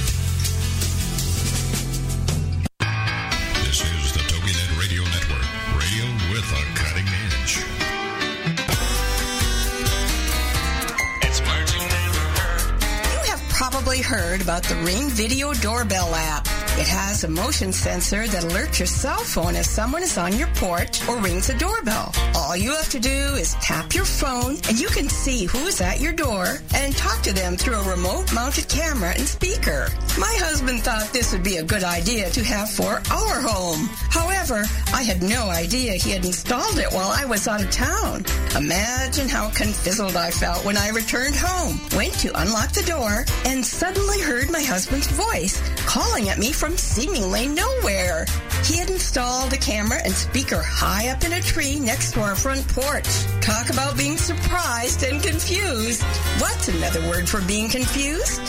heard about the Ring Video Doorbell app. It has a motion sensor that alerts your cell phone if someone is on your porch or rings a doorbell. All you have to do is tap your phone and you can see who's at your door and talk to them through a remote mounted camera and speaker. My husband thought this would be a good idea to have for our home. However, I had no idea he had installed it while I was out of town. Imagine how confizzled I felt when I returned home, went to unlock the door, and suddenly heard my husband's voice calling at me from seemingly nowhere. He had installed a camera and speaker high up in a tree next to our front porch. Talk about being surprised and confused. What's another word for being confused?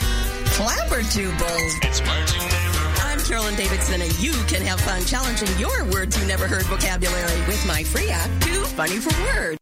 Flabbertubles. It's Martin David. I'm Carolyn Davidson, and you can have fun challenging your words you never heard vocabulary with my free app, Too Funny for Words.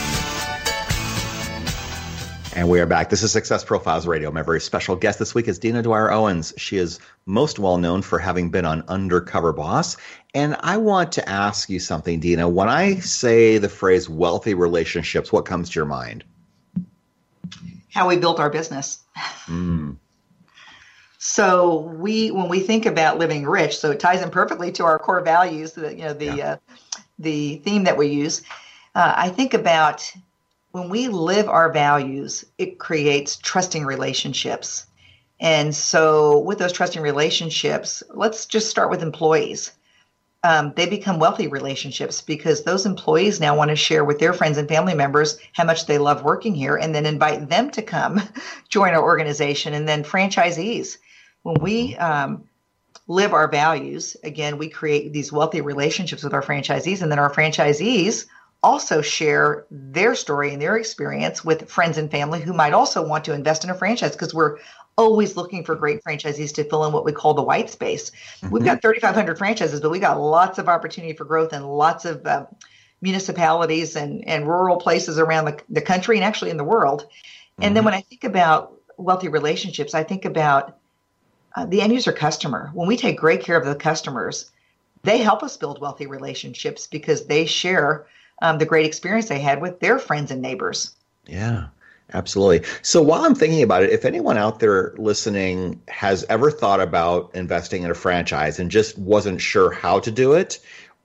And we are back. This is Success Profiles Radio. My very special guest this week is Dina Dwyer Owens. She is most well known for having been on Undercover Boss. And I want to ask you something, Dina. When I say the phrase wealthy relationships, what comes to your mind? How we built our business. Mm. So we, when we think about living rich, so it ties in perfectly to our core values. The you know the yeah. uh, the theme that we use. Uh, I think about when we live our values, it creates trusting relationships. And so, with those trusting relationships, let's just start with employees. Um, they become wealthy relationships because those employees now want to share with their friends and family members how much they love working here and then invite them to come join our organization. And then franchisees, when we um, live our values, again, we create these wealthy relationships with our franchisees, and then our franchisees also share their story and their experience with friends and family who might also want to invest in a franchise because we're always looking for great franchisees to fill in what we call the white space. Mm-hmm. We've got 3,500 franchises, but we got lots of opportunity for growth and lots of uh, municipalities and, and rural places around the, the country and actually in the world. Mm-hmm. And then mm-hmm. when I think about wealthy relationships, I think about uh, the end user customer. When we take great care of the customers, they help us build wealthy relationships because they share um, the great experience they had with their friends and neighbors. Yeah. Absolutely. So while I'm thinking about it, if anyone out there listening has ever thought about investing in a franchise and just wasn't sure how to do it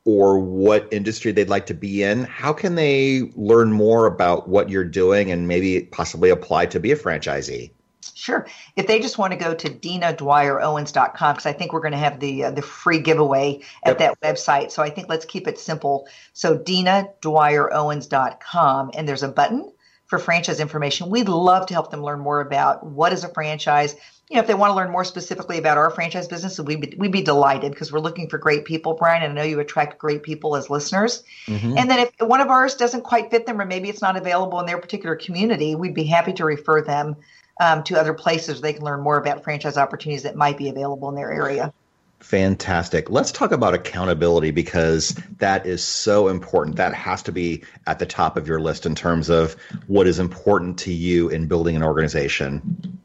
or what industry they'd like to be in, how can they learn more about what you're doing and maybe possibly apply to be a franchisee? Sure. If they just want to go to dinadwyerowens.com, because I think we're going to have the uh, the free giveaway at yep. that website. So I think let's keep it simple. So dinadwyerowens.com, and there's a button for franchise information. We'd love to help them learn more about what is a franchise. You know, if they want to learn more specifically about our franchise business, we'd be, we'd be delighted because we're looking for great people, Brian. And I know you attract great people as listeners. Mm-hmm. And then if one of ours doesn't quite fit them, or maybe it's not available in their particular community, we'd be happy to refer them um, to other places they can learn more about franchise opportunities that might be available in their area. Fantastic. Let's talk about accountability because that is so important. That has to be at the top of your list in terms of what is important to you in building an organization.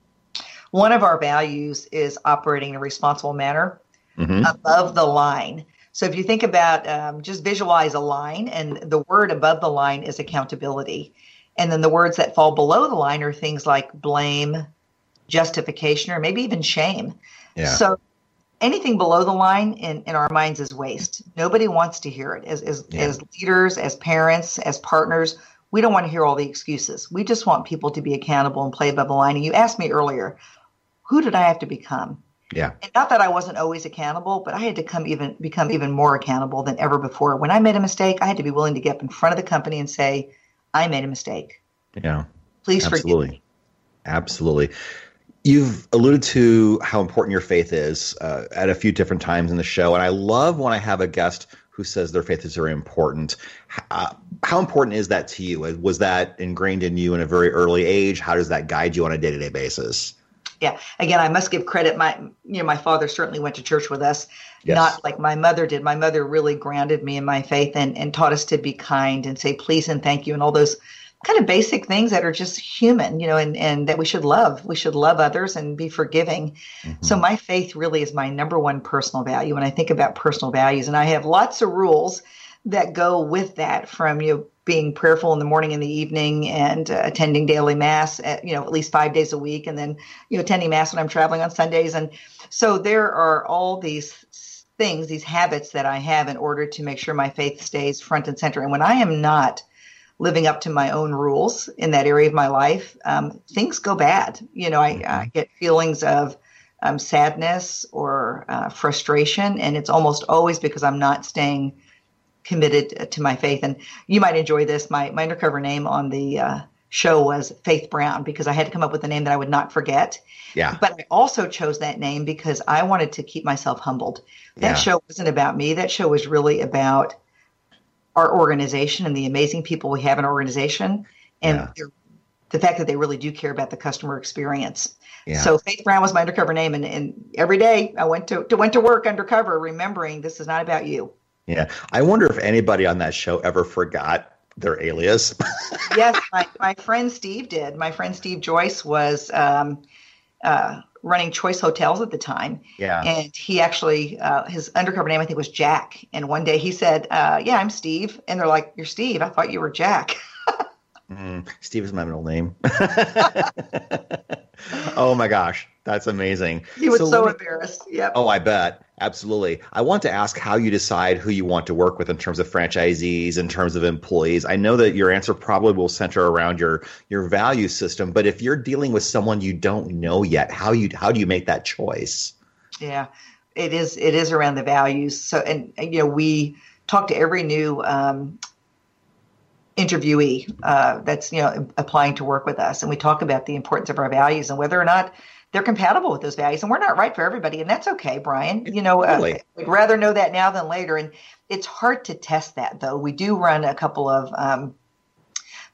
One of our values is operating in a responsible manner mm-hmm. above the line. So if you think about um, just visualize a line, and the word above the line is accountability. And then the words that fall below the line are things like blame, justification, or maybe even shame. Yeah. So anything below the line in, in our minds is waste. Nobody wants to hear it. As, as, yeah. as leaders, as parents, as partners, we don't want to hear all the excuses. We just want people to be accountable and play above the line. And you asked me earlier, who did I have to become? Yeah. And not that I wasn't always accountable, but I had to come even become even more accountable than ever before. When I made a mistake, I had to be willing to get up in front of the company and say, I made a mistake. Yeah. Please Absolutely. forgive me. Absolutely. You've alluded to how important your faith is uh, at a few different times in the show, and I love when I have a guest who says their faith is very important. Uh, how important is that to you? Was that ingrained in you in a very early age? How does that guide you on a day to day basis? Yeah. Again, I must give credit. My, you know, my father certainly went to church with us, yes. not like my mother did. My mother really grounded me in my faith and, and taught us to be kind and say please and thank you and all those kind of basic things that are just human, you know, and, and that we should love. We should love others and be forgiving. Mm-hmm. So my faith really is my number one personal value when I think about personal values. And I have lots of rules that go with that from you know, being prayerful in the morning and the evening and uh, attending daily mass at, you know at least five days a week and then you know attending mass when i'm traveling on sundays and so there are all these things these habits that i have in order to make sure my faith stays front and center and when i am not living up to my own rules in that area of my life, um, things go bad. You know, I, I mm-hmm. get feelings of um, sadness or uh, frustration, and it's almost always because I'm not staying committed to my faith. And you might enjoy this. My my undercover name on the uh, show was Faith Brown because I had to come up with a name that I would not forget. Yeah. But I also chose that name because I wanted to keep myself humbled. That Yeah. show wasn't about me. That show was really about our organization and the amazing people we have in our organization and Yeah. the fact that they really do care about the customer experience. Yeah. So Faith Brown was my undercover name, and, and every day I went to, to went to work undercover, remembering this is not about you. Yeah. I wonder if anybody on that show ever forgot their alias. yes, my, my friend Steve did. My friend Steve Joyce was um, uh, running Choice Hotels at the time. Yeah. And he actually, uh, his undercover name, I think, was Jack. And one day he said, uh, Yeah, I'm Steve. And they're like, You're Steve. I thought you were Jack. Mm, Steve is my middle name. oh my gosh, that's amazing. He was so, me- embarrassed. Yep. Oh, I bet. Absolutely. I want to ask how you decide who you want to work with in terms of franchisees, in terms of employees. I know that your answer probably will center around your your value system, but if you're dealing with someone you don't know yet, how you how do you make that choice? Yeah, it is. It is around the values. So, and you know, we talk to every new um, interviewee uh, that's you know applying to work with us, and we talk about the importance of our values and whether or not they're compatible with those values. And we're not right for everybody, and that's okay, Brian. You know, uh, Totally. we'd rather know that now than later. And it's hard to test that, though. We do run a couple of um,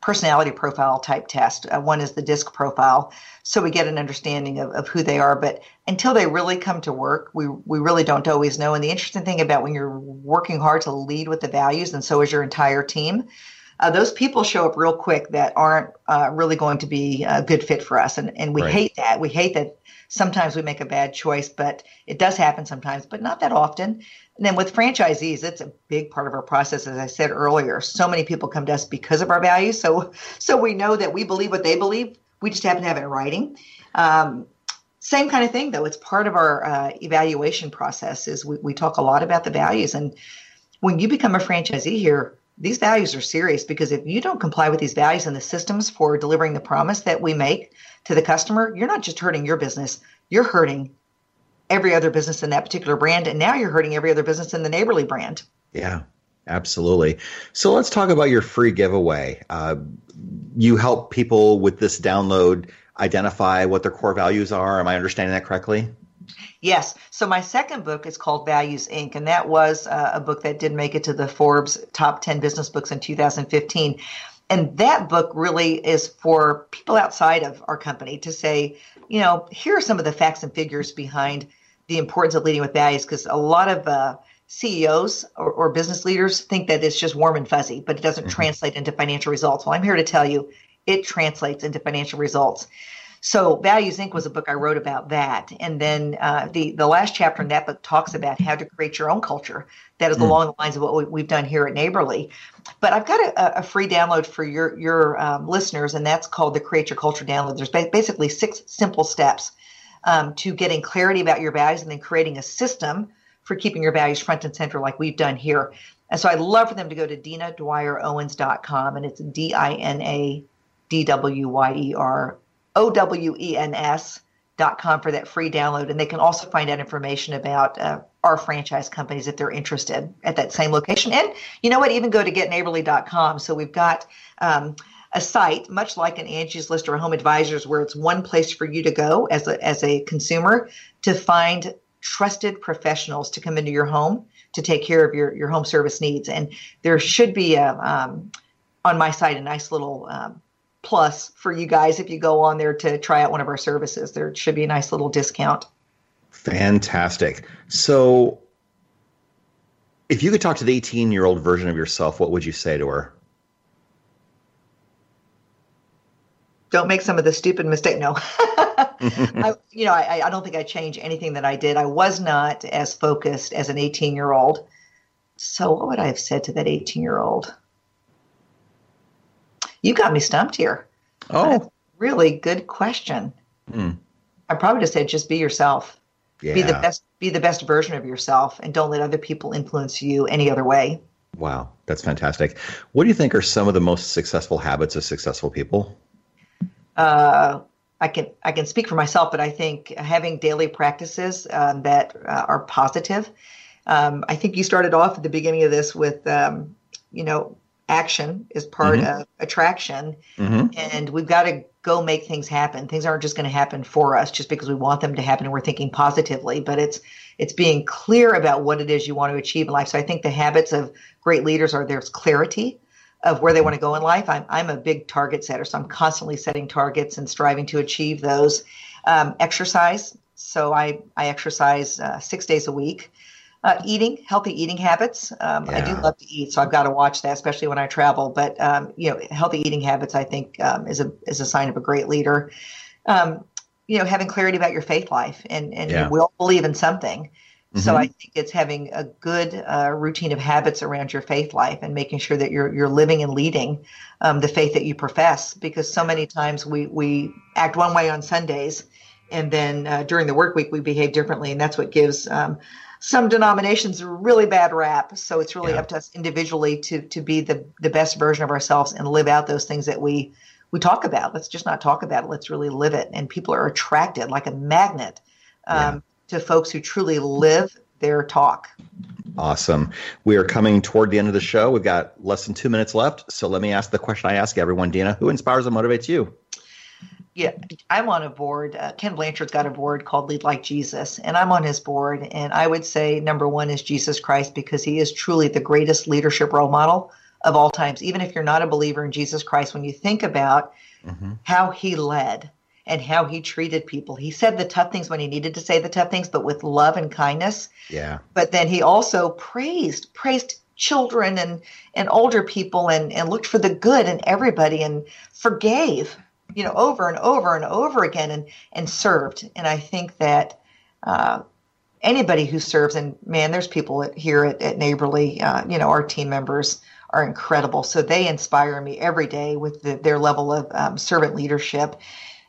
personality profile type tests. Uh, one is the DISC profile, so we get an understanding of, of who they are. But until they really come to work, we we really don't always know. And the interesting thing about when you're working hard to lead with the values, and so is your entire team. Uh, those people show up real quick that aren't uh, really going to be a good fit for us, and and we Right. hate that. We hate that sometimes we make a bad choice, but it does happen sometimes, but not that often. And then with franchisees, it's a big part of our process. As I said earlier, so many people come to us because of our values. So, so we know that we believe what they believe. We just happen to have it in writing. Um, same kind of thing, though. It's part of our uh, evaluation process. Is we, we talk a lot about the values, and when you become a franchisee here, these values are serious because if you don't comply with these values and the systems for delivering the promise that we make to the customer, you're not just hurting your business, you're hurting every other business in that particular brand. And now you're hurting every other business in the neighborly brand. Yeah, absolutely. So let's talk about your free giveaway. Uh, you help people with this download identify what their core values are. Am I understanding that correctly? Yes. So my second book is called Values Inc., and that was uh, a book that did make it to the Forbes top 10 business books in 2015. And that book really is for people outside of our company to say, you know, here are some of the facts and figures behind the importance of leading with values, because a lot of uh, CEOs or, or business leaders think that it's just warm and fuzzy, but it doesn't translate into financial results. Well, I'm here to tell you it translates into financial results. So Values Inc. was a book I wrote about that, and then uh, the the last chapter in that book talks about how to create your own culture. That is along the lines of what we, we've done here at Neighborly. But I've got a, a free download for your your um, listeners, and that's called the Create Your Culture download. There's ba- basically six simple steps um, to getting clarity about your values, and then creating a system for keeping your values front and center, like we've done here. And so I'd love for them to go to dinadwyerowens.com, and it's D I N A D W Y E R O W E N S dot com for that free download. And they can also find out information about uh, our franchise companies if they're interested at that same location. And you know what? Even go to getneighborly.com. So we've got um, a site, much like an Angie's List or a Home Advisors, where it's one place for you to go as a, as a consumer to find trusted professionals to come into your home to take care of your, your home service needs. And there should be a, um, on my site, a nice little um, plus for you guys if you go on there to try out one of our services. There should be a nice little discount. Fantastic. So, if you could talk to the 18 year old version of yourself, what would you say to her? Don't make some of the stupid mistake. No, I, you know, I, I don't think I change anything that I did. I was not as focused as an 18 year old. So, what would I have said to that 18 year old? You got me stumped here. Oh, Really good question. Hmm. I probably just said just be yourself. yeah. Be the best. Be the best version of yourself, and don't let other people influence you any other way. Wow, that's fantastic. What do you think are some of the most successful habits of successful people? uh, I can I can speak for myself, but I think having daily practices um, that uh, are positive. Um, I think you started off at the beginning of this with um, you know action is part mm-hmm. of attraction. Mm-hmm. And we've got to go make things happen. Things aren't just going to happen for us just because we want them to happen and we're thinking positively, but it's it's being clear about what it is you want to achieve in life. So I think the habits of great leaders are there's clarity of where they want to go in life. I'm I'm a big target setter, so I'm constantly setting targets and striving to achieve those. Um, exercise. So I I exercise uh, six days a week. Uh, eating, healthy eating habits. Um, yeah. I do love to eat, so I've got to watch that, especially when I travel. But um, you know, healthy eating habits, I think, um, is a is a sign of a great leader. Um, you know, having clarity about your faith life and and yeah. you will believe in something. Mm-hmm. So I think it's having a good uh, routine of habits around your faith life and making sure that you're you're living and leading um, the faith that you profess. Because so many times we we act one way on Sundays, and then uh, during the work week we behave differently, and that's what gives um, some denominations a really bad rap. So it's really yeah. up to us individually to to be the the best version of ourselves and live out those things that we we talk about. Let's just not talk about it. Let's really live it. And people are attracted like a magnet um, yeah. to folks who truly live their talk. Awesome. We are coming toward the end of the show. We've got less than two minutes left. So let me ask the question I ask everyone, Dina. Who inspires and motivates you? Yeah, I'm on a board. Uh, Ken Blanchard's got a board called Lead Like Jesus, and I'm on his board. And I would say number one is Jesus Christ because he is truly the greatest leadership role model of all times. Even if you're not a believer in Jesus Christ, when you think about mm-hmm. how he led and how he treated people, he said the tough things when he needed to say the tough things, but with love and kindness. Yeah. But then he also praised, praised children and, and older people and, and looked for the good in everybody and forgave you know, over and over and over again and, and served. And I think that uh, anybody who serves, and man, there's people here at, at Neighborly, uh, you know, our team members are incredible. So they inspire me every day with the, their level of um, servant leadership.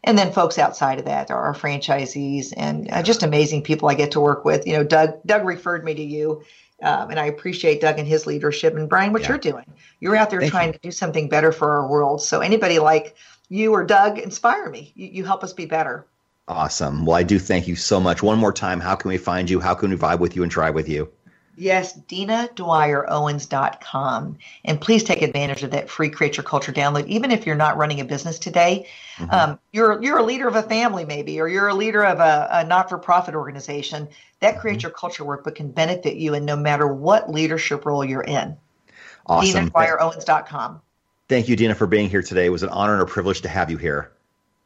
And then folks outside of that are our franchisees and uh, just amazing people I get to work with. You know, Doug Doug referred me to you, um, and I appreciate Doug and his leadership. And Brian, what yeah. you're doing, you're out there Thank trying you. to do something better for our world. So anybody like you or Doug inspire me. You, you help us be better. Awesome. Well, I do thank you so much. One more time, how can we find you? How can we vibe with you and try with you? Yes, DinaDwyerOwens.com. And please take advantage of that free Create Your Culture download. Even if you're not running a business today, mm-hmm. um, you're, you're a leader of a family, maybe, or you're a leader of a, a not for profit organization. That mm-hmm. Create Your Culture workbook can benefit you in no matter what leadership role you're in. Awesome. DinaDwyerOwens.com. Thank you, Dina, for being here today. It was an honor and a privilege to have you here.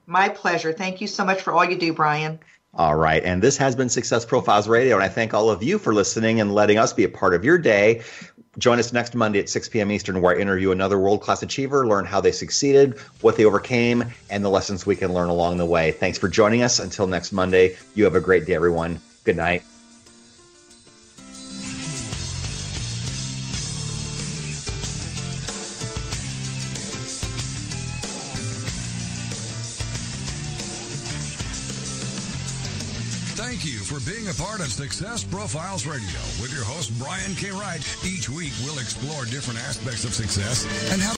My pleasure. Thank you so much for all you do, Brian. All right. And this has been Success Profiles Radio. And I thank all of you for listening and letting us be a part of your day. Join us next Monday at 6 p.m. Eastern, where I interview another world class achiever, learn how they succeeded, what they overcame, and the lessons we can learn along the way. Thanks for joining us. Until next Monday, you have a great day, everyone. Good night. Being a part of Success Profiles Radio with your host, Brian K. Wright. Each week, we'll explore different aspects of success and how